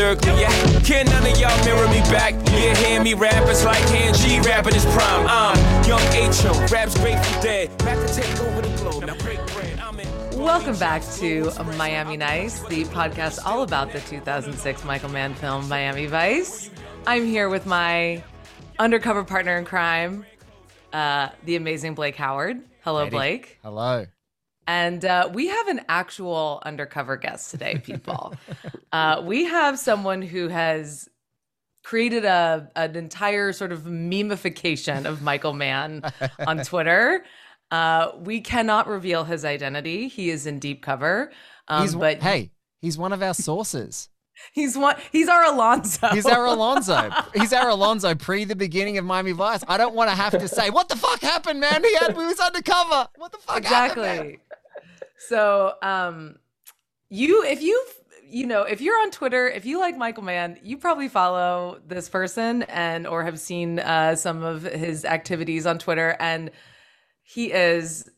lyrically. Yeah, can none of y'all mirror me back? Yeah, hear me rap, it's like hand G rapping his prime. I'm young H.O., raps Grateful Dead. Back to take over the globe. Now break bread. I'm in. Welcome back to Miami Nice, the podcast all about the 2006 Michael Mann film Miami Vice. I'm here with my undercover partner in crime, uh, the amazing Blake Howard. Hello, Eddie. Blake. Hello. And uh, we have an actual undercover guest today, people. uh, we have someone who has created a an entire sort of memification of Michael Mann on Twitter. Uh, we cannot reveal his identity. He is in deep cover. Um, he's but hey, he's one of our sources. he's one. He's our Alonzo. He's our Alonzo. he's our Alonzo pre the beginning of Miami Vice. I don't want to have to say what the fuck happened, man. He had we was undercover. What the fuck happened? Man?" exactly. So, um, you if you you know if you're on Twitter, if you like Michael Mann, you probably follow this person and or have seen uh, some of his activities on Twitter, and he is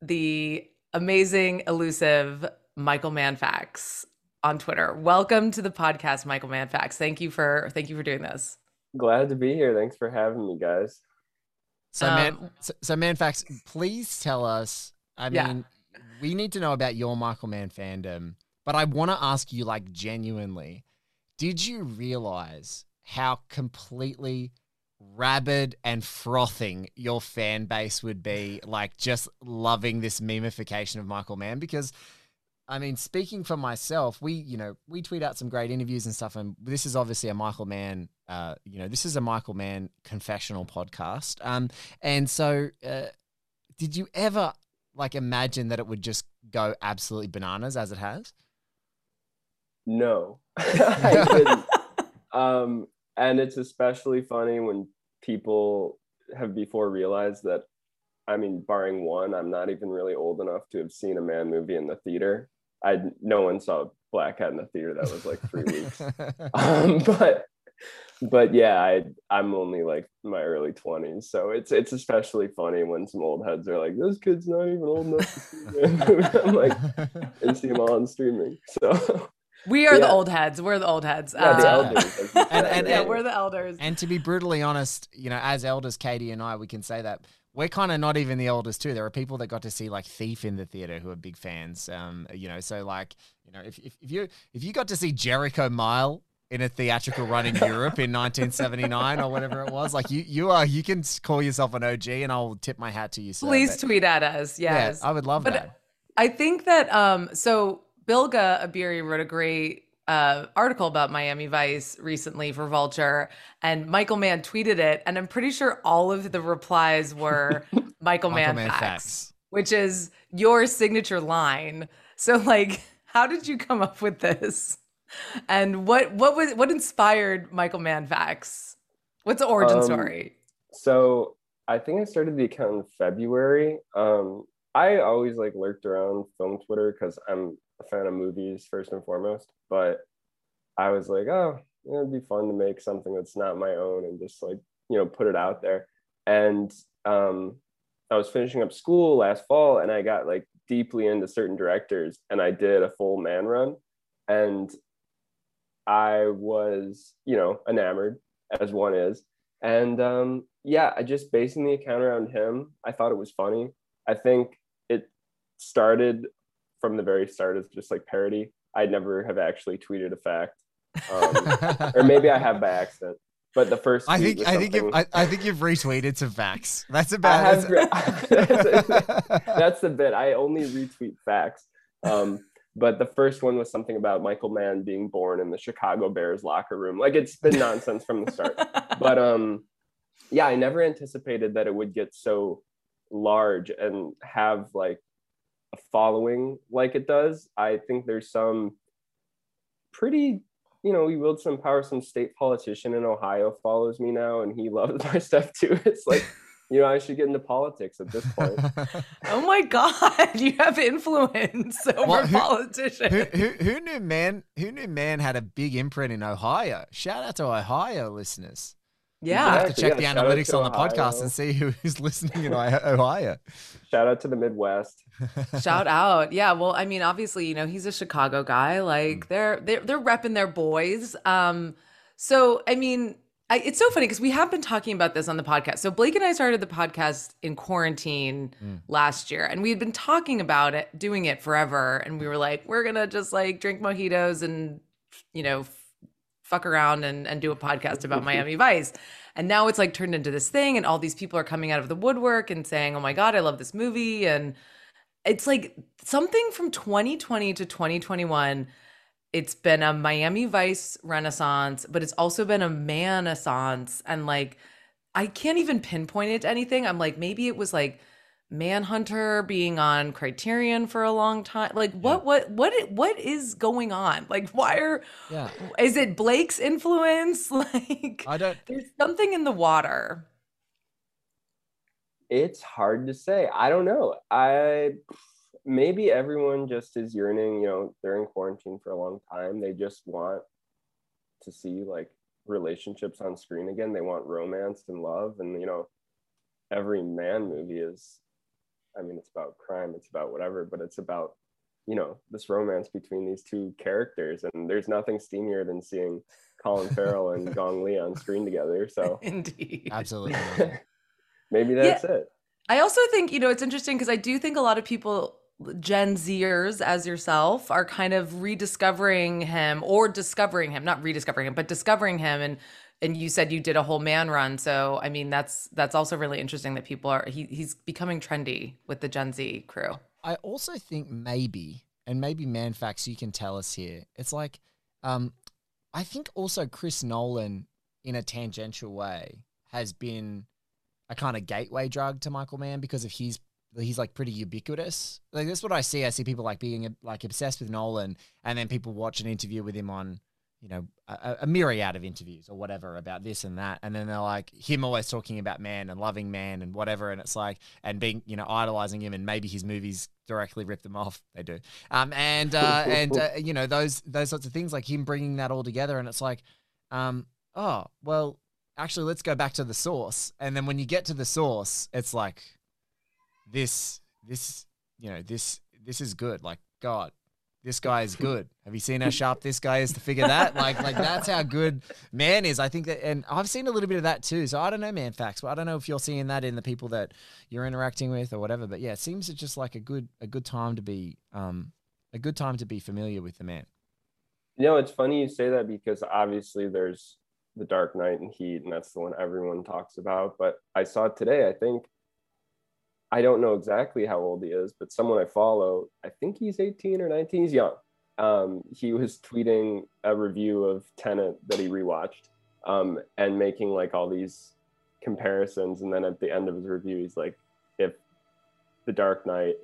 the amazing, elusive Michael Mann facts on Twitter. Welcome to the podcast, Michael Mann facts. Thank you for thank you for doing this. Glad to be here. Thanks for having me, guys. So Um, man, so, so man, facts. Please tell us. I Yeah. mean, we need to know about your Michael Mann fandom, but I want to ask you, like, genuinely, did you realize how completely rabid and frothing your fan base would be, like, just loving this memification of Michael Mann? Because I mean, speaking for myself, we, you know, we tweet out some great interviews and stuff, and this is obviously a Michael Mann, uh, you know, this is a Michael Mann confessional podcast. Um, and so, uh, did you ever like imagine that it would just go absolutely bananas as it has? No, I didn't. um, and it's especially funny when people have before realized that. I mean, barring one, I'm not even really old enough to have seen a Mann movie in the theater. I no one saw Black Hat in the theater. That was like three weeks. Um, but but yeah, I I'm only like my early 20s, so it's it's especially funny when some old heads are like, "This kid's not even old enough to see a. I'm like, and see them all on streaming. So We are the old heads. We're the old heads. yeah, the Uh, elders. as And- and- yeah, and- we're the elders. and to be brutally honest, you know, as elders, Katie and I, we can say that we're kind of not even the elders too. There are people that got to see like Thief in the theater who are big fans. Um, you know, so like, you know, if, if, if you if you got to see Jericho Mile in a theatrical run in Europe in 1979 or whatever it was, like you you are you can call yourself an OG, and I'll tip my hat to you. Sir. Please But, tweet at us. yeah, Yes. I would love But that. I think that um so Bilge Ebiri wrote a great uh, article about Miami Vice recently for Vulture, and Michael Mann tweeted it, and I'm pretty sure all of the replies were Michael, Michael Mann, Mann facts, facts. which is your signature line. So, like, how did you come up with this? And what what was what inspired Michael Mann facts? What's the origin Um, story? So I think I started the account in February. Um, I always like lurked around film Twitter because I'm a fan of movies first and foremost. But I was like, oh, it'd be fun to make something that's not my own and just like you know put it out there. And um, I was finishing up school last fall, and I got like deeply into certain directors, and I did a full Mann run, and I was you know enamored as one is. And um, yeah, I just basing the account around him. I thought it was funny. I think it started from the very start as just like parody. I'd never have actually tweeted a fact, um, or maybe I have by accident. But the first, I think I think you've, I, I think you've retweeted some facts. That's about. have. that's- that's the bit. I only retweet facts. Um, but the first one was something about Michael Mann being born in the Chicago Bears locker room. Like it's been nonsense from the start. but um yeah i never anticipated that it would get so large and have like a following like it does i think there's some pretty you know we wield some power some state politician in ohio follows me now and he loves my stuff too it's like you know i should get into politics at this point Oh my God, you have influence over Well, who- politicians. who, who, who knew man? Who knew man had a big imprint in Ohio? Shout out to Ohio listeners. Yeah. I have to check yeah, the analytics on the podcast and see who's listening in Ohio- Ohio. Shout out to the Midwest. Shout out. Yeah, well, I mean, obviously, you know, he's a Chicago guy. Mm. Like they're they're they're repping their boys. Um so I mean, I, it's so funny because we have been talking about this on the podcast. So Blake and I started the podcast in quarantine Mm. last year, and we had been talking about it, doing it forever, and we were like, we're gonna just like drink mojitos and you know fuck around and and do a podcast about Miami Vice. And now it's like turned into this thing, and all these people are coming out of the woodwork and saying, "Oh my god, I love this movie!" and it's like something from 2020 to 2021 it's been a miami vice renaissance but it's also been a man-assance and like i can't even pinpoint it to anything i'm like maybe it was like manhunter being on criterion for a long time like what what what i- what is going on like why are Yeah. is it blake's influence like I don't. there's something in the water It's hard to say. I don't know. I maybe everyone just is yearning, you know, they're in quarantine for a long time. They just want to see like relationships on screen again. They want romance and love. And, you know, every Mann movie is, I mean, it's about crime, it's about whatever, but it's about, you know, this romance between these two characters. And there's nothing steamier than seeing Colin Farrell and Gong Li on screen together. So indeed Absolutely. maybe that's it. I also think, you know, it's interesting because I do think a lot of people, Gen Zers as yourself, are kind of rediscovering him or discovering him, not rediscovering him, but discovering him. And and you said you did a whole Mann run. So I mean that's that's also really interesting that people are he he's becoming trendy with the Gen Z crew. I also think maybe, and maybe Manfax, you can tell us here. It's like, um, I think also Chris Nolan, in a tangential way, has been a kind of gateway drug to Michael Mann because of his he's like pretty ubiquitous. Like that's what I see. I see people like being like obsessed with Nolan, and then people watch an interview with him on, you know, a, a myriad of interviews or whatever about this and that, and then they're like him always talking about Mann and loving Mann and whatever, and it's like and being you know idolizing him, and maybe his movies directly rip them off. They do, um, and uh, and uh, you know those those sorts of things like him bringing that all together, and it's like, um, oh well, actually let's go back to the source, and then when you get to the source, it's like this this you know this this is good. Like god this guy is good. Have you seen how sharp this guy is to figure that? Like like that's how good Mann is. I think that and i've seen a little bit of that too. So i don't know Mann facts. But i don't know if you're seeing that in the people that you're interacting with or whatever but yeah it seems it's just like a good a good time to be um a good time to be familiar with the man. You know, it's funny you say that because obviously there's the Dark Knight and Heat, and that's the one everyone talks about. But I saw today. I think I don't know exactly how old he is, but someone I follow, I think he's 18 or 19. He's young. Um, he was tweeting a review of Tenet that he rewatched um, and making like all these comparisons. And then at the end of his review, he's like, if the Dark Knight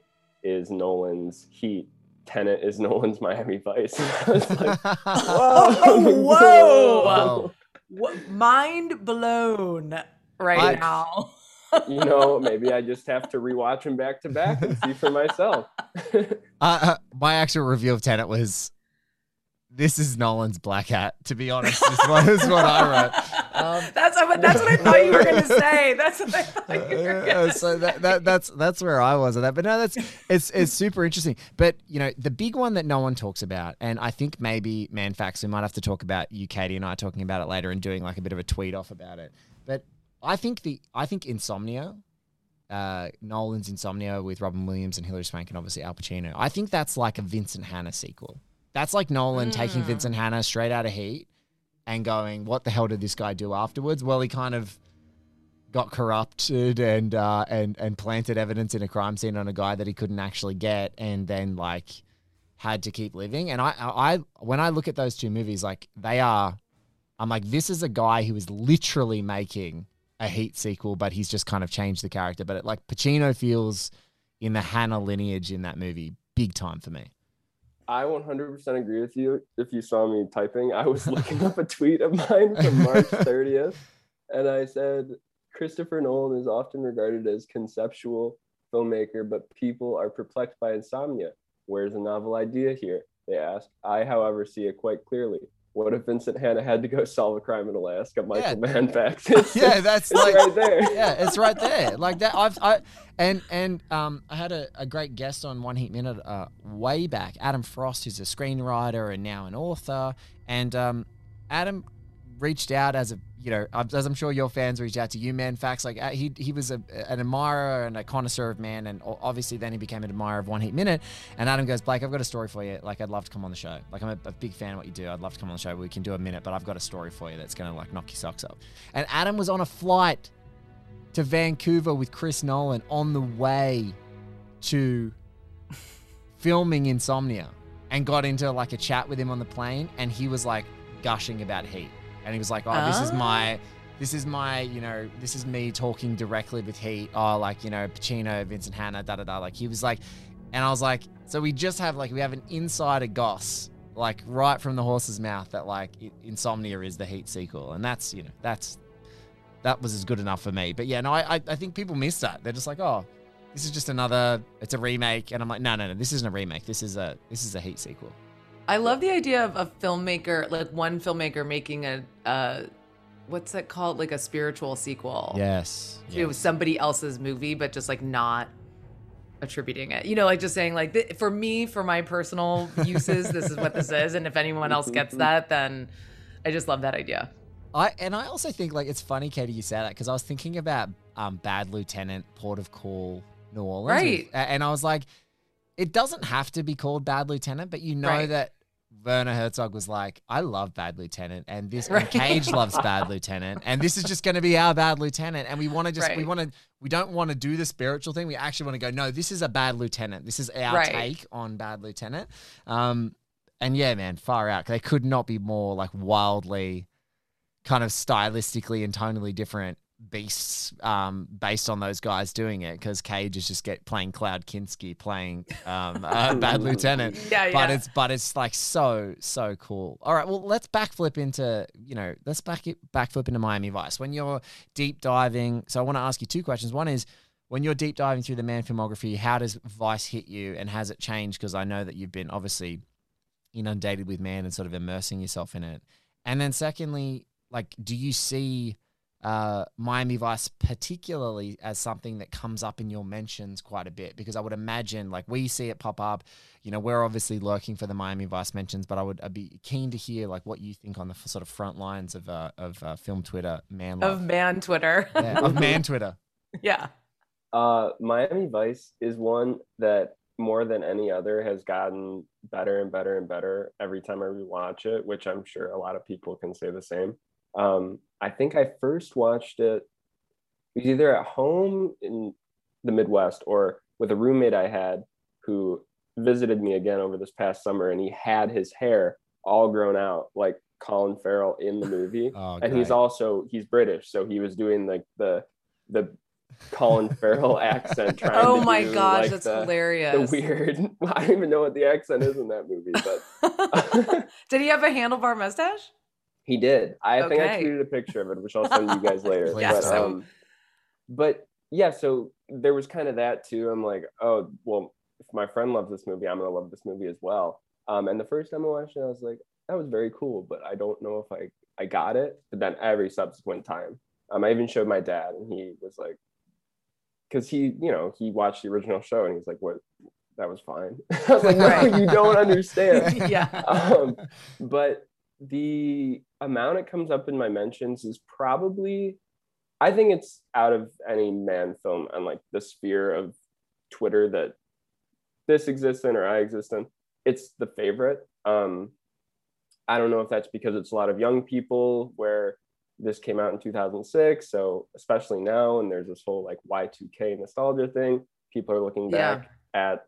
is Nolan's Heat, Tenet is Nolan's Miami Vice. I was like, Oh, whoa. Whoa. Mind blown right I- now. You know, maybe I just have to rewatch them back to back and see for myself. uh, uh, my actual review of Tenet was this is Nolan's Black Hat. To be honest, is what, is what I wrote. Um, that's what that's what I thought you were gonna say. That's what I thought you were Uh, gonna so that, that that's that's where I was at that. But no, that's it's it's super interesting. But you know, the big one that no one talks about, and I think maybe Manfax, we might have to talk about you, Katie, and I talking about it later and doing like a bit of a tweet off about it. But I think the I think Insomnia, uh, Nolan's Insomnia with Robin Williams and Hilary Swank and obviously Al Pacino. I think that's like a Vincent Hanna sequel. That's like Nolan taking Mm. Vincent Hanna straight out of Heat and going, "What the hell did this guy do afterwards?" Well, he kind of got corrupted and uh, and and planted evidence in a crime scene on a guy that he couldn't actually get, and then like had to keep living. And I, I, when I look at those two movies, like they are, I'm like, this is a guy who is literally making a Heat sequel, but he's just kind of changed the character. But it, like Pacino feels in the Hanna lineage in that movie, big time for me. I 100% agree with you. If you saw me typing, I was looking up a tweet of mine from March 30th, and I said, Christopher Nolan is often regarded as conceptual filmmaker, but people are perplexed by insomnia. Where's the novel idea here? They ask. I, however, see it quite clearly. What if Vincent Hanna had to go solve a crime in Alaska? Michael Yeah. Mann facts. It's, yeah, that's it's like right there. yeah, it's right there. Like that. I've I and and um I had a, a great guest on One Heat Minute uh way back, Adam Frost, who's a screenwriter and now an author, and um Adam reached out as a you know as I'm sure your fans reached out to you, man. Facts like uh, he he was a, an admirer and a connoisseur of Mann, and obviously then he became an admirer of One Heat Minute. And Adam goes, Blake, I've got a story for you. Like I'd love to come on the show. Like I'm a, a big fan of what you do. I'd love to come on the show. We can do a minute, but I've got a story for you that's gonna like knock your socks off. And Adam was on a flight to Vancouver with Chris Nolan on the way to filming Insomnia and got into like a chat with him on the plane and he was like gushing about Heat. And he was like, "Oh, this is Ah. my this is my, you know, this is me talking directly with Heat. Oh, like, you know, Pacino, Vincent Hanna, da da da. Like he was like and I was like, so we just have like we have an insider goss like right from the horse's mouth that like Insomnia is the Heat sequel, and that's you know that's that was as good enough for me. But yeah, no, I, I think people miss that. They're just like, oh, this is just another, it's a remake, and I'm like, no, no, no, this isn't a remake. This is a this is a Heat sequel. I love the idea of a filmmaker, like one filmmaker making a, uh, what's that called? Like a spiritual sequel Yes. to yes. somebody else's movie, but just like not attributing it. You know, like just saying like th- for me, for my personal uses, this is what this is, and if anyone else gets that, then I just love that idea. I and I also think like it's funny, Katie, you say that because I was thinking about um, Bad Lieutenant, Port of Call, New Orleans, Right. with- and I was like, it doesn't have to be called Bad Lieutenant, but you know Right. that Werner Herzog was like, I love Bad Lieutenant, and this Right. and Cage loves Bad Lieutenant, and this is just going to be our Bad Lieutenant, and we want to just we want to we don't want to do the spiritual thing. We actually want to go, no, this is a Bad Lieutenant. This is our Right. take on Bad Lieutenant. Um, and yeah, man, far out. They could not be more like wildly kind of stylistically and tonally different beasts um, based on those guys doing it because Cage is just get playing Klaus Kinski playing um, uh, Bad Lieutenant. Yeah, But yeah. it's but it's like so so cool. All right, well let's backflip into you know let's back it backflip into Miami Vice when you're deep diving. So I want to ask you two questions. One is when you're deep diving through the Mann filmography, how does Vice hit you and has it changed? Because I know that you've been obviously inundated with Mann and sort of immersing yourself in it. And then secondly, like, do you see uh, Miami Vice particularly as something that comes up in your mentions quite a bit? Because I would imagine, like, we see it pop up. You know, we're obviously lurking for the Miami Vice mentions, but I would I'd be keen to hear like what you think on the f- sort of front lines of uh, of uh, film Twitter, Mann love, Of Mann Twitter. yeah, of Mann Twitter. yeah. Uh, Miami Vice is one that more than any other has gotten better and better and better every time I rewatch it, which I'm sure a lot of people can say the same. Um, I think I first watched it, it was either at home in the Midwest or with a roommate I had who visited me again over this past summer, and he had his hair all grown out like Colin Farrell in the movie Oh, and he's also he's British, so he was doing like the the Colin Farrell accent. Trying Oh to my do, gosh, like, that's the, hilarious. The weird. I don't even know what the accent is in that movie, but Did he have a handlebar mustache? He did. I think I tweeted a picture of it, which I'll send you guys later. Please but, um, but yeah, so there was kind of that too. I'm like, oh well, if my friend loves this movie, I'm gonna love this movie as well. Um, and the first time I watched it, I was like, that was very cool, but I don't know if I I got it. But then every subsequent time, um, I even showed my dad, and he was like, because he, you know, he watched the original show, and he's like, what? That was fine. I was like, no, you don't understand yeah. um, but the amount it comes up in my mentions is probably i think it's out of any Mann film and like the sphere of twitter that this exists in or i exist in it's the favorite um i don't know if that's because it's a lot of young people where this came out in 2006 so especially now and there's this whole like y2k nostalgia thing people are looking Yeah. back at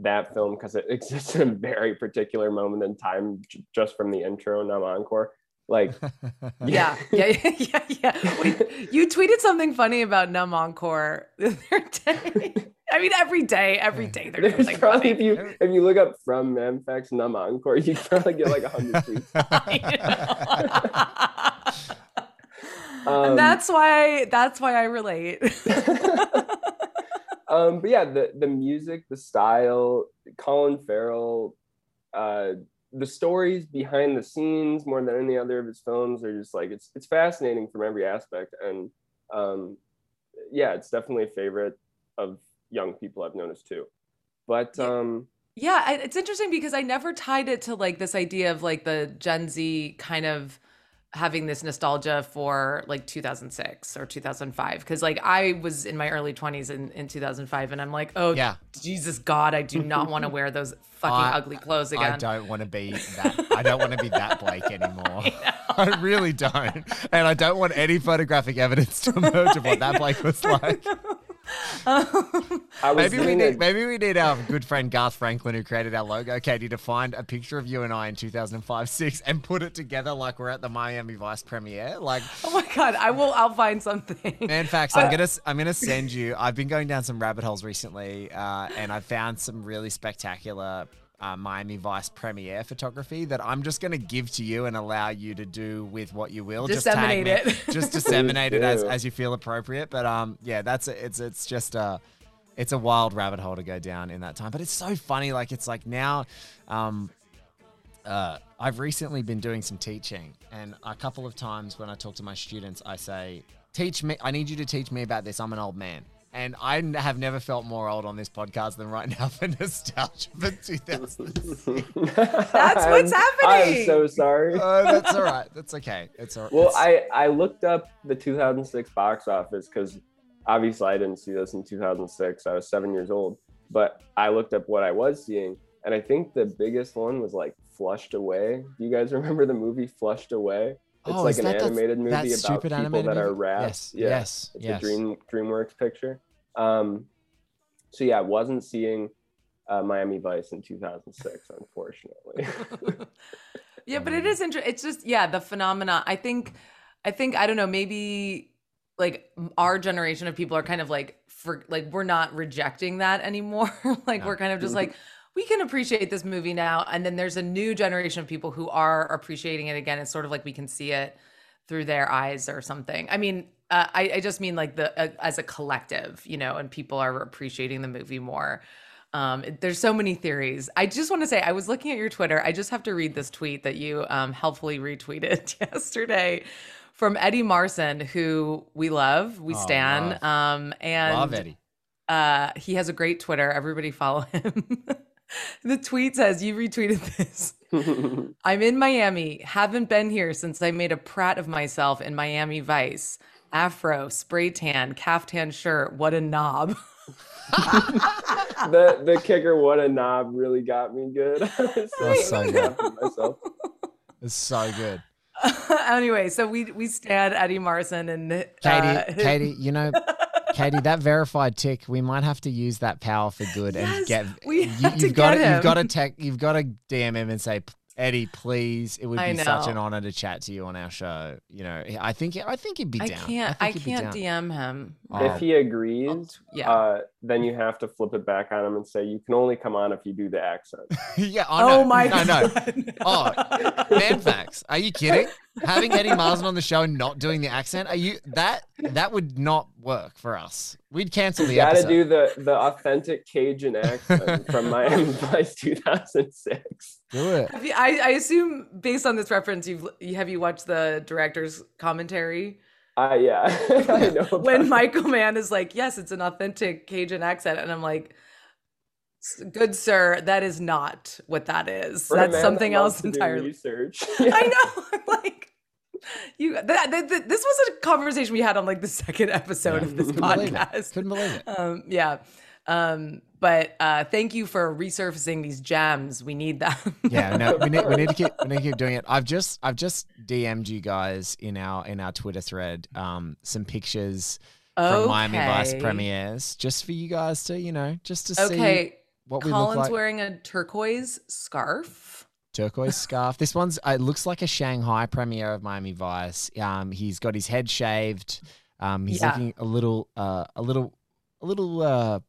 that film because it exists in a very particular moment in time j- just from the intro Numb Encore. Like, Yeah, yeah, yeah, yeah, yeah. Wait, you tweeted something funny about Numb Encore the other day. I mean, every day, every day there's there's something probably if you if you look up from Manfax Numb Encore, you probably get like a hundred tweets. Um, and that's why that's why I relate. Um, but yeah, the the music, the style, Colin Farrell, uh, the stories behind the scenes more than any other of his films are just like it's it's fascinating from every aspect. And um yeah it's definitely a favorite of young people i've noticed too. But um Yeah, it's interesting because I never tied it to like this idea of like the Gen Z kind of having this nostalgia for like 2006 or 2005 because like I was in my early 20s in, in 2005 and I'm like, oh Yeah. Jesus God, I do not want to wear those fucking I- ugly clothes again. I don't want to be that. I don't want to be that Blake anymore. I, really don't, and I don't want any photographic evidence to emerge of what that Blake was like. I was Maybe we need a- maybe we need our good friend Garth Franklin, who created our logo, Katie, to find a picture of you and I in 2005 6 and put it together like we're at the Miami Vice premiere. Like, oh my God, I will. I'll find something. man, facts. I'm gonna I'm gonna send you. I've been going down some rabbit holes recently, uh, and I found some really spectacular. Uh, Miami Vice premiere photography that I'm just going to give to you and allow you to do with what you will. Just tag Disseminate me- it. Just disseminate it as, as you feel appropriate. But um, yeah, that's a, it's it's just a it's a wild rabbit hole to go down in that time. But it's so funny. Like it's like now, um, uh, I've recently been doing some teaching, and a couple of times when I talk to my students, I say, "Teach me. I need you to teach me about this. I'm an old man." And I have never felt more old on this podcast than right now for nostalgia for 2006. That's what's happening. i'm so sorry Uh, that's all right. That's okay. It's all right. Well, It's- I I looked up the 2006 box office because obviously I didn't see this in 2006. I was seven years old, but I looked up what I was seeing, and I think the biggest one was like Flushed Away. Do you guys remember the movie Flushed Away? It's Oh, like an that animated movie that about stupid people animated that are rats. Yes, Yeah, yes, it's yes. a Dream DreamWorks picture. Um, so yeah, I wasn't seeing uh, Miami Vice in 2006, unfortunately. Yeah, but it is interesting. It's just yeah, the phenomena. I think, I think I don't know. Maybe like our generation of people are kind of like for like we're not rejecting that anymore. like Yeah. we're kind of just like we can appreciate this movie now, and then there's a new generation of people who are appreciating it again. It's sort of like we can see it through their eyes or something. I mean, uh, I, I just mean like the uh, as a collective, you know, and people are appreciating the movie more. Um, there's so many theories. I just want to say, I was looking at your Twitter. I just have to read this tweet that you um, helpfully retweeted yesterday from Eddie Marsan, who we love, we Oh, stan. Um, and Love Eddie. uh, he has a great Twitter. Everybody follow him. the tweet says, "You retweeted this." I'm in Miami. Haven't been here since I made a prat of myself in Miami Vice. Afro, spray tan, caftan shirt. What a knob. the the kicker, what a knob, really got me good. I was That's so so good. myself. It's so good. anyway, so we we stand Eddie Marsan and uh, Katie, Katie, you know, Katie, that verified tick, we might have to use that power for good and get. we you, have to got get to, him. you've got to tech, you've got to DM him and say, Eddie, please, it would I be such an honor to chat to you on our show. You know, I think, I think he'd be down. I can't. think I, can't. DM him. Oh. If he agrees, Yeah. uh, then you have to flip it back on him and say you can only come on if you do the accent. yeah, I oh know. my no, no. god. Oh, man facts. Are you kidding? Having Eddie Marsan on the show and not doing the accent, are you that that would not work for us. We'd cancel the episode. You got to episode. do the the authentic Cajun accent from Miami Vice 2006. do it. Have you- I, I assume based on this reference, you've you- have you watched the director's commentary Uh, yeah, I know. when that. Michael Mann is like, "Yes, it's an authentic Cajun accent," and I'm like, "Good sir, that is not what that is. For That's man something that else entirely." Research. I know. I'm like, you. That, that, that- this was a conversation we had on like the second episode of this Couldn't believe podcast. Couldn't believe it. Um, yeah. Um, but uh, thank you for resurfacing these gems. We need them. Yeah, no, we need we need to keep we need to keep doing it. I've just I've just DM'd you guys in our in our Twitter thread um some pictures from Miami Vice premieres just for you guys to you know just to see Okay. what we Colin's look like. wearing a turquoise scarf. Turquoise scarf. This one's uh, it looks like a Shanghai premiere of Miami Vice. Um, he's got his head shaved. Um, he's Yeah. looking a little uh a little a little uh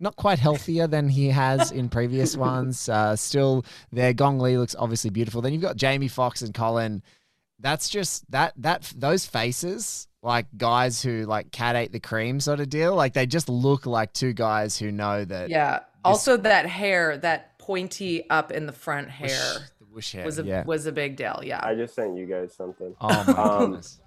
not quite healthier than he has in previous ones. Uh, still there. Gong Li looks obviously beautiful. Then you've got Jamie Foxx and Colin. That's just that that those faces like guys who like cat ate the cream sort of deal. Like they just look like two guys who know that Yeah. Also, that hair, that pointy up in the front hair. Whoosh, hair. was a yeah. was a big deal. Yeah. I just sent you guys something. Oh my Um, goodness.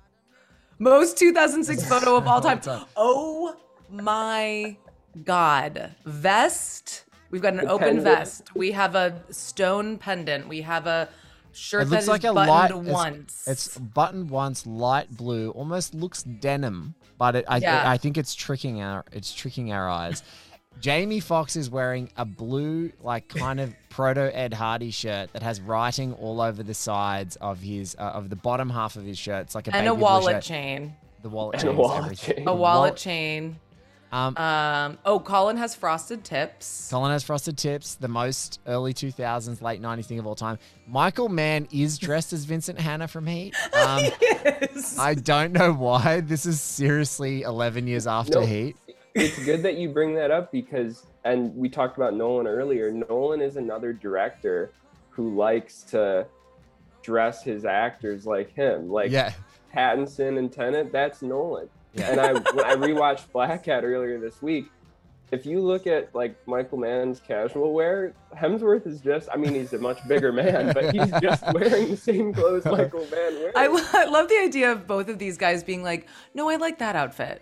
Most 2006 photo of all time. time. Oh my god. Vest. We've got an The open pendant. vest. We have a stone pendant. We have a shirt It that looks like a buttoned light. once. It's, buttoned once, light blue, almost looks denim, but it, I, Yeah. I think it's tricking our it's tricking our eyes. Jamie Foxx is wearing a blue, like kind of proto Ed Hardy shirt that has writing all over the sides of his uh, of the bottom half of his shirt. It's like a and baby a blue wallet shirt. chain. The wallet And chain. a wallet chain. A wallet chain. Um, Um oh Colin has frosted tips. Colin has frosted tips, the most early 2000s, late 90s thing of all time. Michael Mann is dressed as Vincent Hanna from Heat. Um, Yes. I don't know why. This is seriously 11 years after No. Heat. It's good that you bring that up because and we talked about Nolan earlier. Nolan is another director who likes to dress his actors like him. Like yeah. Pattinson and Tenet, that's Nolan. Yeah. And I when I rewatched Black Hat earlier this week. If you look at like Michael Mann's casual wear, Hemsworth is just I mean he's a much bigger man, but he's just wearing the same clothes Michael Mann wears. I, I love the idea of both of these guys being like, "No, I like that outfit.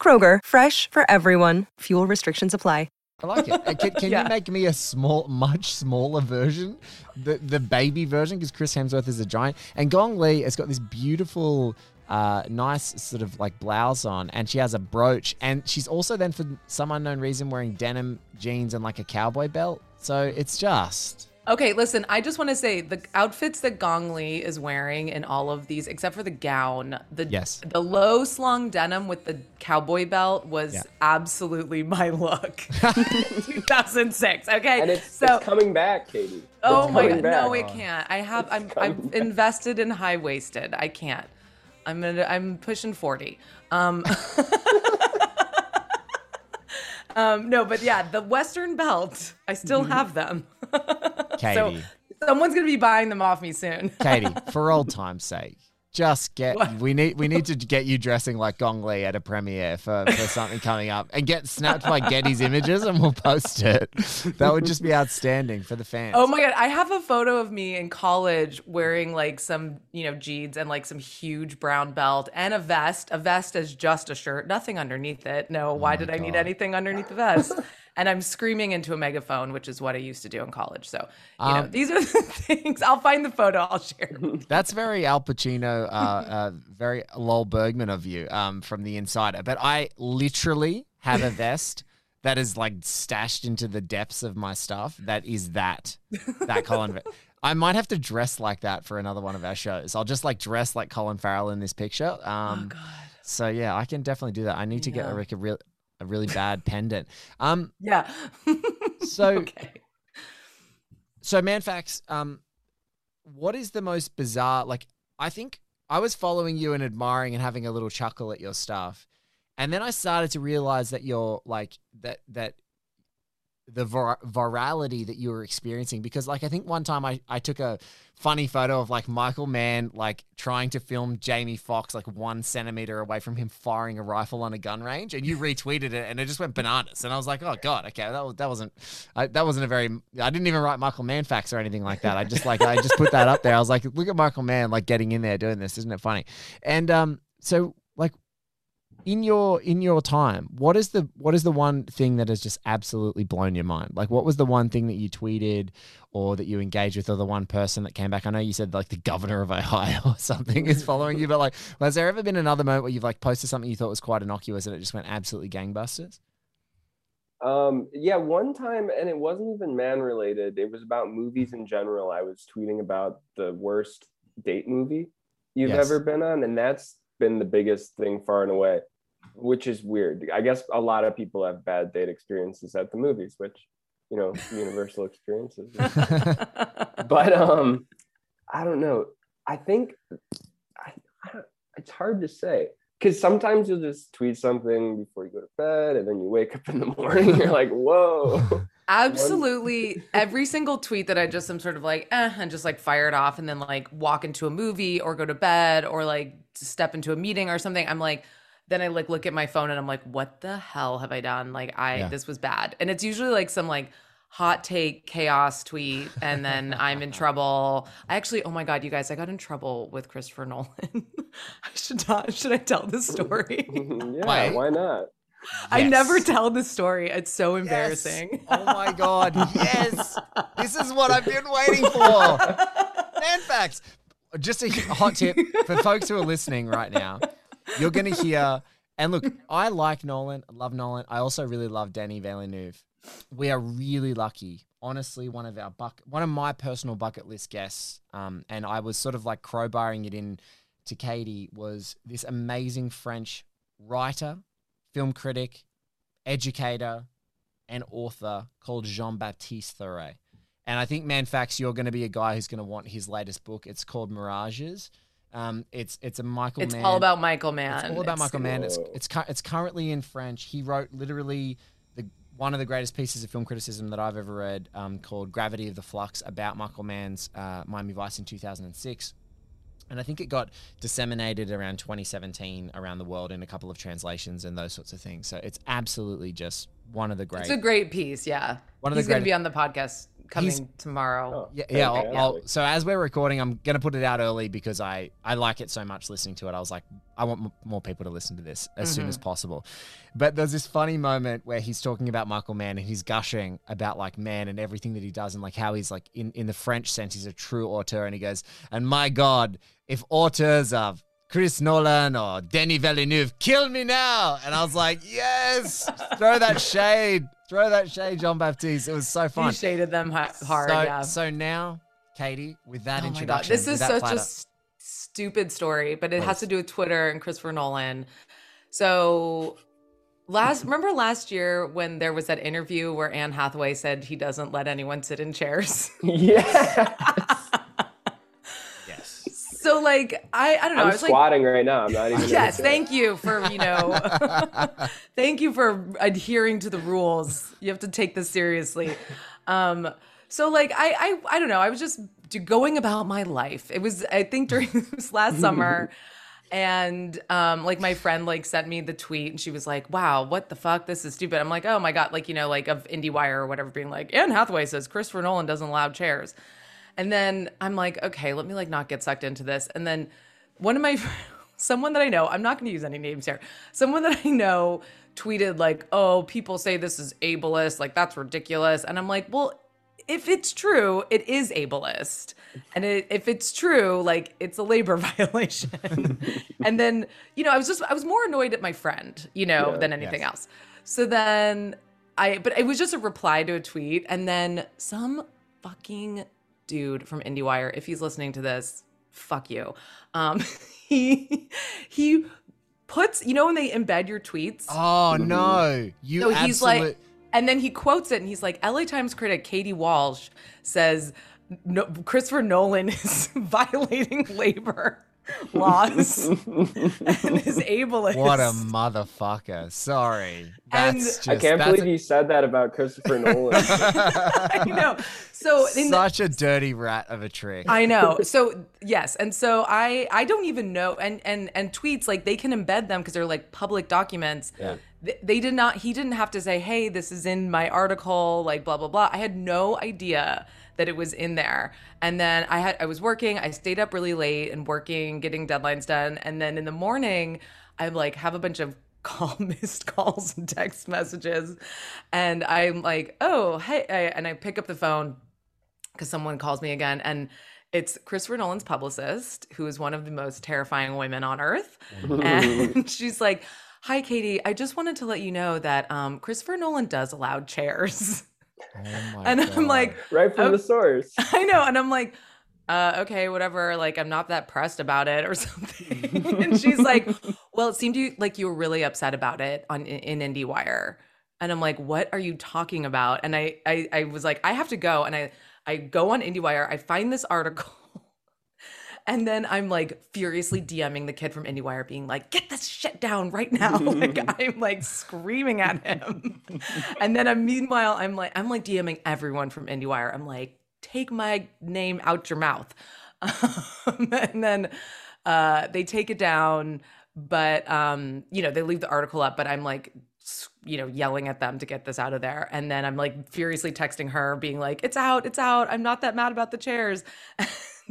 Kroger, fresh for everyone. Fuel restrictions apply. I like it. Uh, Can, can Yeah. you make me a small, much smaller version, the the baby version, because Chris Hemsworth is a giant, and Gong Li has got this beautiful, uh, nice sort of like blouse on, and she has a brooch, and she's also then for some unknown reason wearing denim jeans and like a cowboy belt. So it's just Okay, listen, I just want to say the outfits that Gong Li is wearing in all of these, except for the gown, the Yes. the low slung denim with the cowboy belt was Yeah. absolutely my look. 2006. Okay, and it's, so it's coming back, Katie. oh It's my coming god, no, it can't. I have It's I'm I'm back. invested in high waisted. I can't. I'm gonna I'm pushing 40. Um, um no, but yeah, the Western belt, I still Mm-hmm. have them. Katie. So someone's gonna be buying them off me soon. Katie, for old time's sake, just get What? we need we need to get you dressing like Gong Li at a premiere for, for something coming up and get snapped by Getty's images and we'll post it. That would just be outstanding for the fans. Oh my god, I have a photo of me in college wearing like some, you know, jeans and like some huge brown belt and a vest. A vest is just a shirt, nothing underneath it. No, why oh did I need anything underneath the vest? And I'm screaming into a megaphone, which is what I used to do in college. So, you know, Um, these are the things. I'll find the photo, I'll share. That's very Al Pacino, uh, uh, very Lowell Bergman of you um, from The Insider. But I literally have a vest that is like stashed into the depths of my stuff. That is that, that Colin. I might have to dress like that for another one of our shows. I'll just like dress like Colin Farrell in this picture. Um, oh god. So yeah, I can definitely do that. I need to get a, like a real, a really bad pendant. Um, Yeah. so okay. so Manfax, um, what is the most bizarre? Like, I think I was following you and admiring and having a little chuckle at your stuff, and then I started to realize that you're like that that the vir- virality that you were experiencing because like I think one time I, I took a funny photo of like Michael Mann like trying to film Jamie Foxx like one centimeter away from him firing a rifle on a gun range and you retweeted it and it just went bananas and I was like oh god okay that that wasn't I, that wasn't a very I didn't even write Michael Mann facts or anything like that I just like I just put that up there I was like look at Michael Mann like getting in there doing this isn't it funny? And um so in your in your time what is the what is the one thing that has just absolutely blown your mind like what was the one thing that you tweeted or that you engaged with or the one person that came back i know you said like the governor of ohio or something is following you but like has there ever been another moment where you've like posted something you thought was quite innocuous and it just went absolutely gangbusters Um, yeah, one time, and it wasn't even Mann related. It was about movies in general. I was tweeting about the worst date movie you've Yes. ever been on, and that's been the biggest thing far and away, which is weird. I guess a lot of people have bad date experiences at the movies, which you know, universal experiences. but um I don't know. I think I, I don't, it's hard to say because sometimes you'll just tweet something before you go to bed, and then you wake up in the morning, you're like, whoa. Absolutely. Every single tweet that I just am sort of like, eh, and just like fire it off and then like walk into a movie or go to bed or like step into a meeting or something. I'm like, then I like look at my phone and I'm like, what the hell have I done? Like, I, Yeah. this was bad. And it's usually like some like hot take chaos tweet and then I'm in trouble. I actually, oh my God, you guys, I got in trouble with Christopher Nolan. I should not, should I tell this story? yeah, Wait. why not? I never tell the story. It's so Yes. embarrassing. Oh my god, yes. This is what I've been waiting for. Man facts. Just a hot tip for folks who are listening right now. You're going to hear and look, I like Nolan, I love Nolan. I also really love Danny Villeneuve. We are really lucky. Honestly, one of our buck one of my personal bucket list guests um and I was sort of like crowbarring it in to Katie was this amazing French writer, film critic, educator, and author called Jean Baptiste Thoret. And I think man, facts, you're going to be a guy who's going to want his latest book. It's called Mirages. Um, it's it's a Michael. It's Mann. all about Michael Mann. It's all about It's- Michael Mann. It's it's it's currently in French. He wrote literally the one of the greatest pieces of film criticism that I've ever read, um, called "Gravity of the Flux," about Michael Mann's uh, Miami Vice in 2006. And I think it got disseminated around 2017 around the world in a couple of translations and those sorts of things. So it's absolutely just one of the great. It's a great piece, yeah. One of the He's going to great- be on the podcast coming He's- tomorrow. Oh, Yeah, yeah. I'll. I'll, so as we're recording, I'm gonna put it out early because I I like it so much listening to it. I was like, I want m- more people to listen to this as soon as mm-hmm. possible. But there's this funny moment where he's talking about Michael Mann and he's gushing about like Mann and everything that he does and like how he's like in in the French sense he's a true auteur and he goes, and my God, if auteurs of Chris Nolan or Denis Villeneuve kill me now, and I was like, yes, throw that shade, throw that shade, John Baptiste. It was so He fun. shaded them hard, So, yeah. so now, Katie, with that oh my God. introduction, This is that such a platter- s- stupid story, but it has to do with Twitter and Christopher Nolan. So last remember last year when there was that interview where Anne Hathaway said he doesn't let anyone sit in chairs. yeah. So like I I don't know. I I'm was like squatting right now. I'm not even. Yes, thank you for, you know, thank you for adhering to the rules. You have to take this seriously. Um, so like I, I I don't know, I was just going about my life. It was I think during this last summer and um like my friend like sent me the tweet and she was like, "Wow, what the fuck? This is stupid." I'm like, "Oh my god, like, you know, like of IndieWire or whatever being like, "Anne Hathaway says Christopher Nolan doesn't allow chairs." And then I'm like, okay, let me like not get sucked into this. And then one of my someone that I know, I'm not going to use any names here. Someone that I know tweeted like, "Oh, people say this is ableist, like that's ridiculous." And I'm like, "Well, if it's true, it is ableist. And it, if it's true, like it's a labor violation." and then, you know, I was just I was more annoyed at my friend, you know, Yeah, than anything yes. else. So then I but it was just a reply to a tweet and then some fucking dude from IndieWire, if he's listening to this, fuck you. Um, he he puts, you know, when they embed your tweets. Oh no, you so he's like, and then he quotes it, and he's like, "LA Times critic Katie Walsh says." No, Christopher Nolan is violating labor laws and is ableist. what a motherfucker. Sorry, And- that's just I can't that's believe you said that about Christopher Nolan. I know. So in the, such a dirty rat of a trick. I know. So yes, and so I I don't even know and and and tweets like they can embed them because they're like public documents. Yeah. Th- They did not. He didn't have to say, "Hey, this is in my article." Like blah blah blah. I had no idea that it was in there. And then I had I was working. I stayed up really late and working, getting deadlines done. And then in the morning, I'm like have a bunch of call missed calls and text messages, and I'm like, "Oh, hey!" I, and I pick up the phone because someone calls me again and it's Christopher Nolan's publicist, who is one of the most terrifying women on earth. and she's like, Hi, Katie. I just wanted to let you know that um, Christopher Nolan does allow chairs. Oh and I'm like, right from Oh. the source. I know. And I'm like, uh, okay, whatever. Like, I'm not that pressed about it or something. and she's like, well, it seemed you like you were really upset about it on in, in IndieWire. And I'm like, what are you talking about? And I, I, I was like, I have to go. And I, I go on IndieWire. I find this article And then I'm like furiously DMing the kid from IndieWire, being like, get this shit down right now. like I'm like screaming at him. and then I'm, meanwhile, I'm like, I'm like DMing everyone from IndieWire. I'm like, take my name out your mouth. Um, and then uh, they take it down, but um, you know, they leave the article up, but I'm like you know, yelling at them to get this out of there. And then I'm like furiously texting her, being like, it's out, it's out. I'm not that mad about the chairs.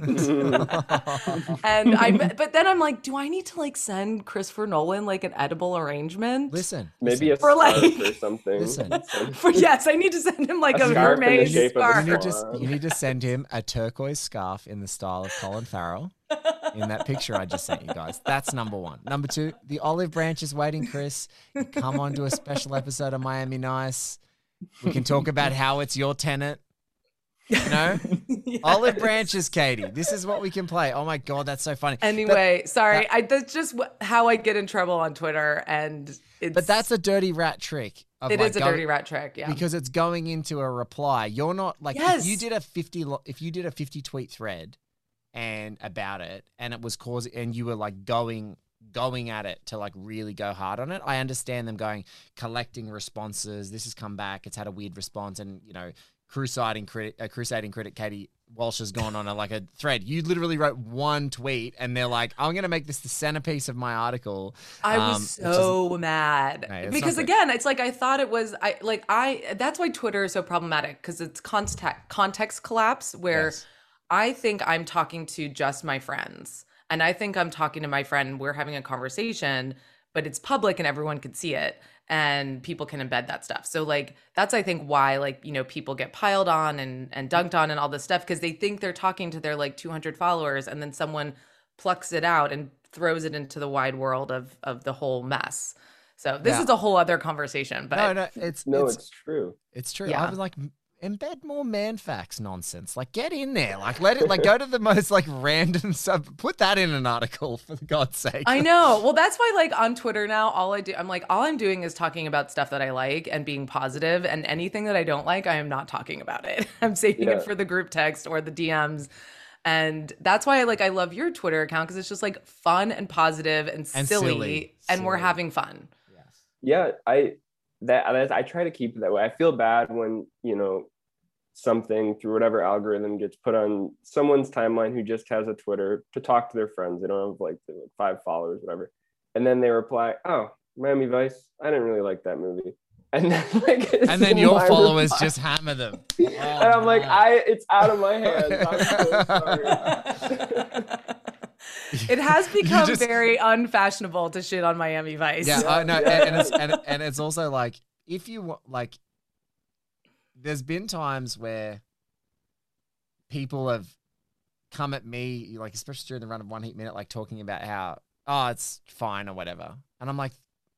and I, but then I'm like, do I need to like send Christopher Nolan like an edible arrangement? Listen, Maybe a For, like- or something. Listen. For, yes, I need to send him like A a, scarf in the mermaid shape scarf. you need, to, Scarf. you need to send him a turquoise scarf in the style of Colin Farrell in that picture I just sent you guys. That's number one. Number two, the olive branch is waiting, Chris. You come on to a special episode of Miami Nice. We can talk about how it's your Tenet. You know, olive branches, Katie. This is what we can play. Oh my god, that's so funny. But- Anyway, sorry. I that's just how I get in trouble on Twitter, and it's but, that's a dirty rat trick. Of it like is a going- dirty rat trick. Yeah, because it's going into a reply. You're not like Yes. if you did a fifty if you did a fifty tweet thread and about it, and it was causing, and you were like going going at it to like really go hard on it. I understand them going collecting responses. This has come back. It's had a weird response, and you know, crusading critic, uh, crusading critic Katie Walsh has gone on a like a thread. You literally wrote one tweet, and they're like, "I'm going to make this the centerpiece of my article." I um, was which is- so mad No, because again, it's like I thought it was. I like I. That's why Twitter is so problematic because it's context context collapse where Yes. I think I'm talking to just my friends, and I think I'm talking to my friend. We're having a conversation, but it's public and everyone can see it, and people can embed that stuff. So like that's I think why like you know people get piled on and and dunked on and all this stuff because they think they're talking to their like 200 followers, and then someone plucks it out and throws it into the wide world of of the whole mess. So this Yeah. is a whole other conversation, but no, no, it's No, it's, it's true. It's true. Yeah. I was like, "M- embed more man facts nonsense. Like, get in there. Like, let it. Like, go to the most like random sub. Put that in an article for God's sake. I know. Well, that's why like on Twitter now, all I do, I'm like, all I'm doing is talking about stuff that I like and being positive, and anything that I don't like, I am not talking about it. I'm saving Yeah. it for the group text or the DMs. And that's why like I love your Twitter account because it's just like fun and positive and, And silly, silly. and we're having fun. Yes. Yeah, I that I try to keep it that way. I feel bad when you know something through whatever algorithm gets put on someone's timeline who just has a Twitter to talk to their friends. They don't have like five followers, whatever, and then they reply, "Oh, Miami Vice. I didn't really like that movie." And then like, And then your followers reply. just hammer them. and I'm like, oh, man. I it's out of my hands. I'm so sorry. It has become just- very unfashionable to shit on Miami Vice. Yeah, I know, and, and it's and, and it's also like if you like, there's been times where people have come at me, like especially during the run of one heat minute, like talking about how oh it's fine or whatever, and I'm like,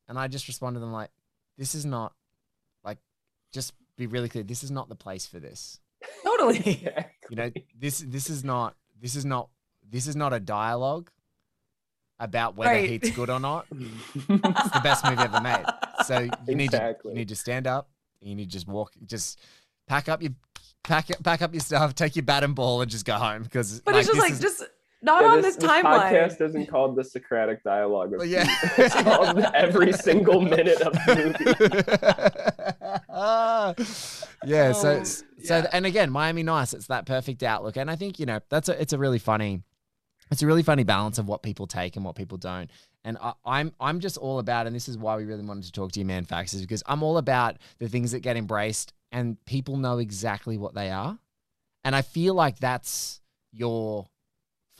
and I just respond to them like, this is not, like, just be really clear, this is not the place for this. totally. You know, this this is not this is not this is not a dialogue about whether Right. heat's good or not. It's the best movie ever made. So you need to you need to stand up. You need to just walk. Just pack up your pack pack up your stuff. Take your bat and ball and just go home because. But it's just like is- just not Yeah, on this, timeline. This podcast isn't called the Socratic Dialogue. Of Well, yeah. It's called every single minute of the movie. yeah. So Oh, so yeah. and again, Miami Nice. It's that perfect outlook, and I think you know that's a it's a really funny. It's a really funny balance of what people take and what people don't. And I, I'm I'm just all about, and this is why we really wanted to talk to you, man. Facts is because I'm all about the things that get embraced and people know exactly what they are, and I feel like that's your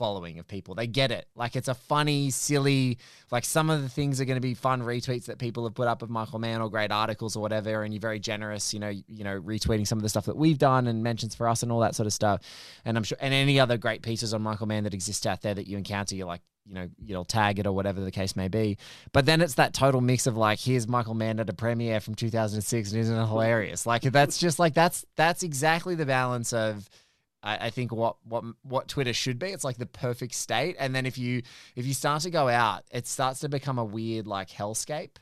following of people. They get it. Like it's a funny, silly, like some of the things are going to be fun retweets that people have put up of Michael Mann or great articles or whatever. And you're very generous, you know, you know, retweeting some of the stuff that we've done and mentions for us and all that sort of stuff. And I'm sure, and any other great pieces on Michael Mann that exist out there that you encounter, you're like, you know, you'll tag it or whatever the case may be. But then it's that total mix of like, here's Michael Mann at a premiere from 2006 and isn't it hilarious? Like that's just like, that's, that's exactly the balance of, I, I think what what what Twitter should be. It's like the perfect state. And then if you if you start to go out, it starts to become a weird like hellscape.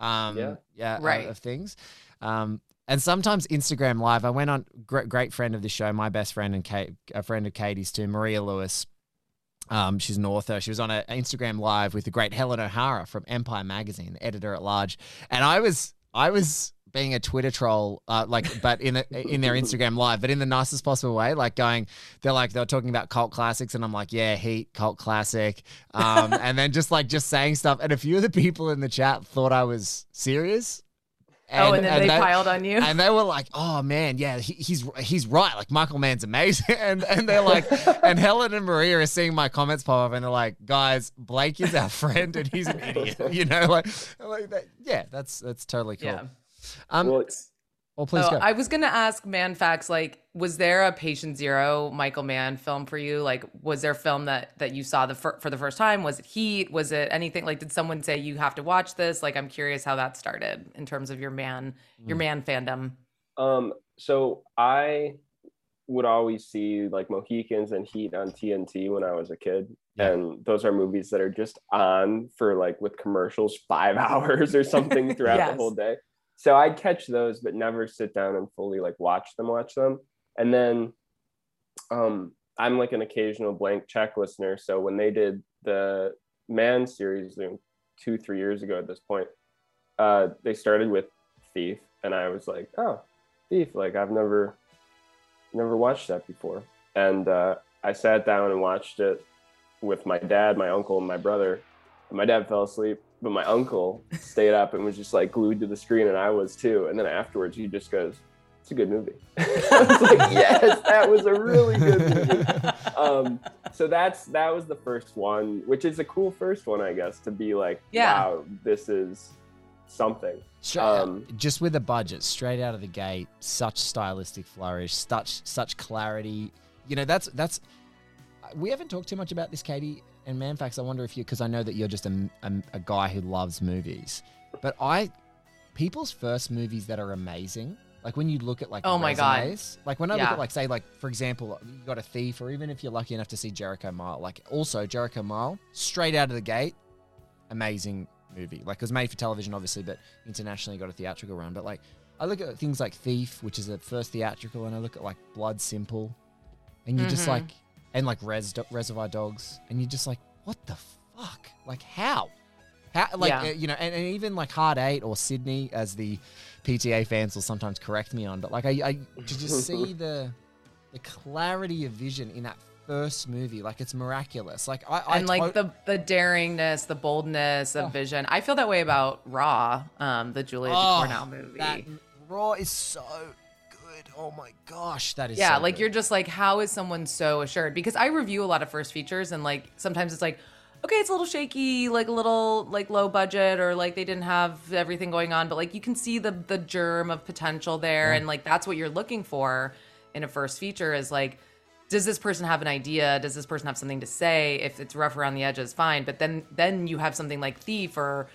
Um, Yeah. yeah, of- Right. of, things. Um, and sometimes Instagram Live. I went on great great friend of the show, my best friend and Kate, a friend of Katie's too, Maria Lewis. Um, she's an author. She was on an Instagram live with the great Helen O'Hara from Empire Magazine, editor at large. And I was, I was being a Twitter troll, uh, like, but in a, in their Instagram live, but in the nicest possible way, like going, they're like they're talking about cult classics, and I'm like, yeah, Heat, cult classic, um, and then just like just saying stuff, and a few of the people in the chat thought I was serious. oh, and then they, piled on you. and they were like, "Oh man, yeah, he, he's he's right. Like Michael Mann's amazing." And and they're like, and Helen and Maria are seeing my comments pop up, and they're like, "Guys, Blake is our friend, and he's an idiot." You know, like, like that. Yeah, that's that's totally cool. yeah. Um, Well, well, oh, please Oh, go. I was gonna ask Man Facts, like, was there a Patient Zero Michael Mann film for you? Like, was there a film that that you saw the fir- for the first time? Was it Heat? Was it anything? Like, did someone say you have to watch this? Like, I'm curious how that started in terms of your man your Mm. man fandom. Um, so I would always see like Mohicans and Heat on TNT when I was a kid. Yeah. And those are movies that are just on for like with commercials five hours or something throughout Yes. the whole day. So I'd catch those, but never sit down and fully like watch them, watch them. And then um I'm like an occasional blank check listener. So when they did the Mann series two, three years ago at this point, uh, they started with Thief, and I was like, oh, Thief, like I've never, never watched that before. And uh, I sat down and watched it with my dad, my uncle, and my brother. And my dad fell asleep, but my uncle stayed up and was just like glued to the screen, and I was too. And then afterwards, he just goes, "It's a good movie." I was like, "Yes, that was a really good movie." um, so that's that was the first one, which is a cool first one, I guess, to be like, Yeah. wow, this is something. Straight, um, just with a budget, straight out of the gate, such stylistic flourish, such such clarity. You know, that's that's. We haven't talked too much about this, Katie and man facts, I wonder if you, because I know that you're just a, a, a guy who loves movies, but I, people's first movies that are amazing, like when you look at like Oh my God. like when I look at like say like for example, you got a thief, or even if you're lucky enough to see Jericho Mile, like also Jericho Mile, straight out of the gate, amazing movie. Like it was made for television, obviously, but internationally got a theatrical run. But like I look at things like Thief, which is a first theatrical, and I look at like Blood Simple, and you're just Mhm. like, and like Res- Reservoir Dogs, and you're just like, what the fuck? Like how? How like Yeah. uh, you know, and, and even like Hard Eight or Sydney, as the PTA fans will sometimes correct me on, but like I, I to just see the the clarity of vision in that first movie, like it's miraculous. Like I, I and like to- the the daringness, the boldness of Oh. vision. I feel that way about Raw, um, the Julia Oh, Cornell movie. That Raw is so good. Oh my gosh, that is yeah, so like good. you're just like, how is someone so assured? Because I review a lot of first features, and like sometimes it's like, okay, it's a little shaky, like a little like low budget, or like they didn't have everything going on, but like you can see the the germ of potential there, and like that's what you're looking for in a first feature is like. Does this person have an idea? Does this person have something to say? If it's rough around the edges, fine. But then, then you have something like Thief or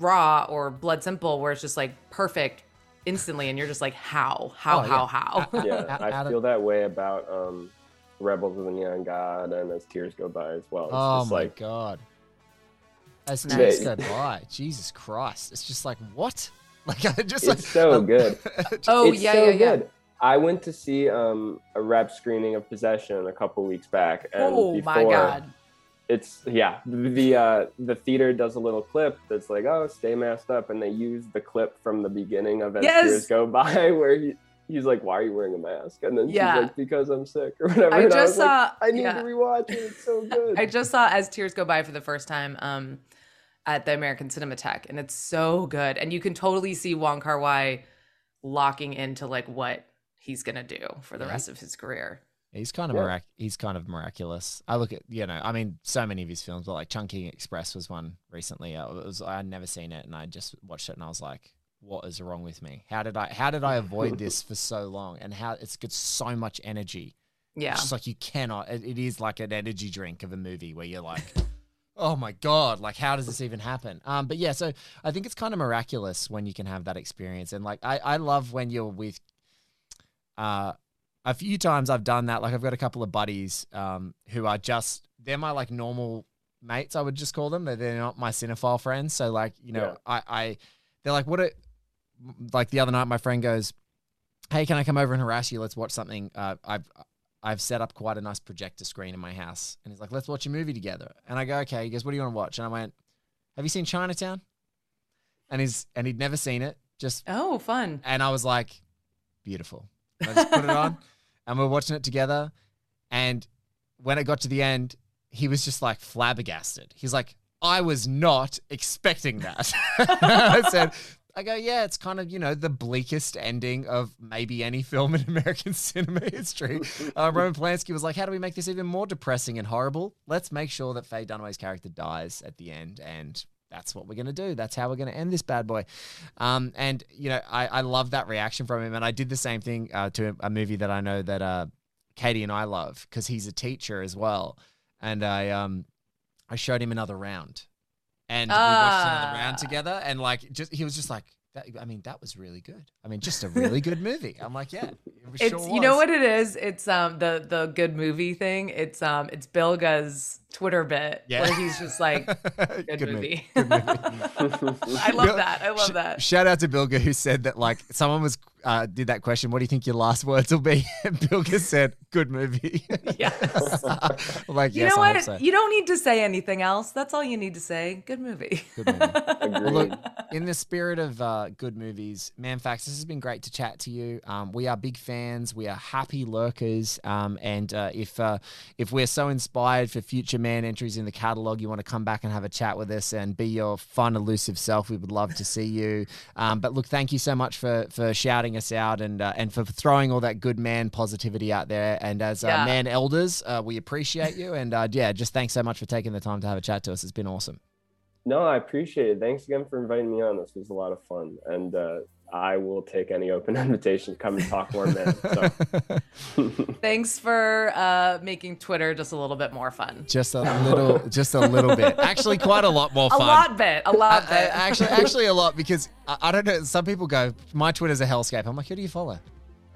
Raw or Blood Simple, where it's just like perfect instantly, and you're just like, how, how, Oh, how, yeah. how? Yeah, I feel that way about um, Rebels of the Neon God and As Tears Go By as well. It's Oh just my like, god. As Nice. tears go by, Jesus Christ! It's just like what? Like I just like it's so um, good. Oh it's yeah, so yeah, yeah. good. I went to see um, a rep screening of Possession a couple weeks back, and Oh before, my god. It's yeah the uh, the theater does a little clip that's like oh stay masked up, and they use the clip from the beginning of As Yes! Tears Go By where he, he's like why are you wearing a mask, and then Yeah. she's like because I'm sick or whatever. I and just like, saw. I need yeah. to rewatch it. It's so good. I just saw As Tears Go By for the first time um, at the American Cinematheque, and it's so good. And you can totally see Wong Kar Wai locking into like what he's gonna do for the Yeah. rest of his career. He's kind of Yeah. mirac- he's kind of miraculous. I look at you know, I mean, so many of his films, but like Chungking Express was one recently. I was I had never seen it, and I just watched it, and I was like, "What is wrong with me? How did I how did I avoid this for so long? And how it's got so much energy. Yeah. It's just like you cannot. It, it is like an energy drink of a movie where you're like, oh my god, like how does this even happen? Um, but yeah, so I think it's kind of miraculous when you can have that experience, and like I I love when you're with, uh, a few times I've done that. Like I've got a couple of buddies, um, who are just they're my like normal mates. I would just call them. They're, they're not my cinephile friends. So like you know, Yeah. I I they're like what a like the other night my friend goes hey, can I come over and harass you? Let's watch something. Uh, I've I've set up quite a nice projector screen in my house. And he's like, let's watch a movie together. And I go, okay. He goes, what do you want to watch? And I went, have you seen Chinatown? And he's and he'd never seen it. Just Oh, fun. and I was like, beautiful. I just put it on, and we're watching it together. And when it got to the end, he was just like flabbergasted. He's like, I was not expecting that. I said, I go, yeah, it's kind of, you know, the bleakest ending of maybe any film in American cinema history. Uh, Roman Polanski was like, how do we make this even more depressing and horrible? Let's make sure that Faye Dunaway's character dies at the end. And that's what we're going to do. That's how we're going to end this bad boy. Um, and, you know, I, I love that reaction from him. And I did the same thing uh, to a movie that I know that uh, Katie and I love because he's a teacher as well. And I, um, I showed him another round and we watched another round Ah. together. And like, just, he was just like, that, I mean, that was really good. I mean, just a really good movie. I'm like, yeah, it It's sure you know what it is. It's um the the good movie thing. It's um it's Bilge's Twitter bit Yeah. where he's just like good, Good movie. Good movie. I love Bill- that. I love sh- that. Shout out to Bilge who said that like someone was uh, did that question. What do you think your last words will be? And Bilge said, "Good movie." Yes. Like You yes, know I what? so. You don't need to say anything else. That's all you need to say. Good movie. Good movie. Well, look, in the spirit of uh, good movies, Man Facts, this has been great to chat to you. Um, we are big fans. We are happy lurkers. Um, and uh, if uh, if we're so inspired for future man entries in the catalog, you want to come back and have a chat with us and be your fun, elusive self, we would love to see you. Um, but look, thank you so much for for shouting us out and uh, and for throwing all that good man positivity out there. And as uh, Yeah. man elders, uh, we appreciate you. And uh, yeah, just thanks so much for taking the time to have a chat to us. It's been awesome. No, I appreciate it. Thanks again for inviting me on. This was a lot of fun, and uh, I will take any open invitation to come and talk more, man. So Thanks for uh, making Twitter just a little bit more fun. Just a little, just a little bit. Actually, quite a lot more fun. A lot bit. A lot Uh, bit. uh, actually, actually, a lot because I, I don't know. Some people go, "My Twitter's a hellscape." I'm like, "Who do you follow?"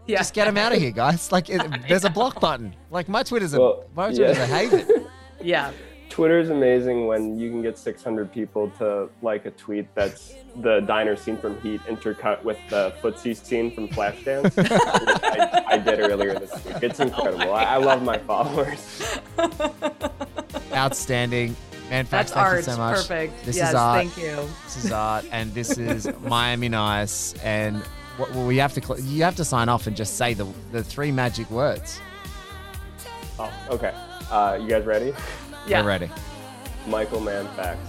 yeah. Just get them out of here, guys. Like, it, there's a block button. Like, my Twitter's a Well, my Twitter's yeah. a haven. Yeah. Twitter is amazing when you can get 600 people to like a tweet that's the diner scene from Heat intercut with the footsie scene from Flashdance. I, I did earlier this week. It's incredible. I, I love my followers. Outstanding, man. That's thank art. you so much. Perfect. This yes, is art. thank you. This is art, and this is Miami Nice. And what, well, we have to, cl- you have to sign off and just say the the three magic words. Oh, okay. Uh, you guys ready? Yeah. We're ready. Michael Mann facts.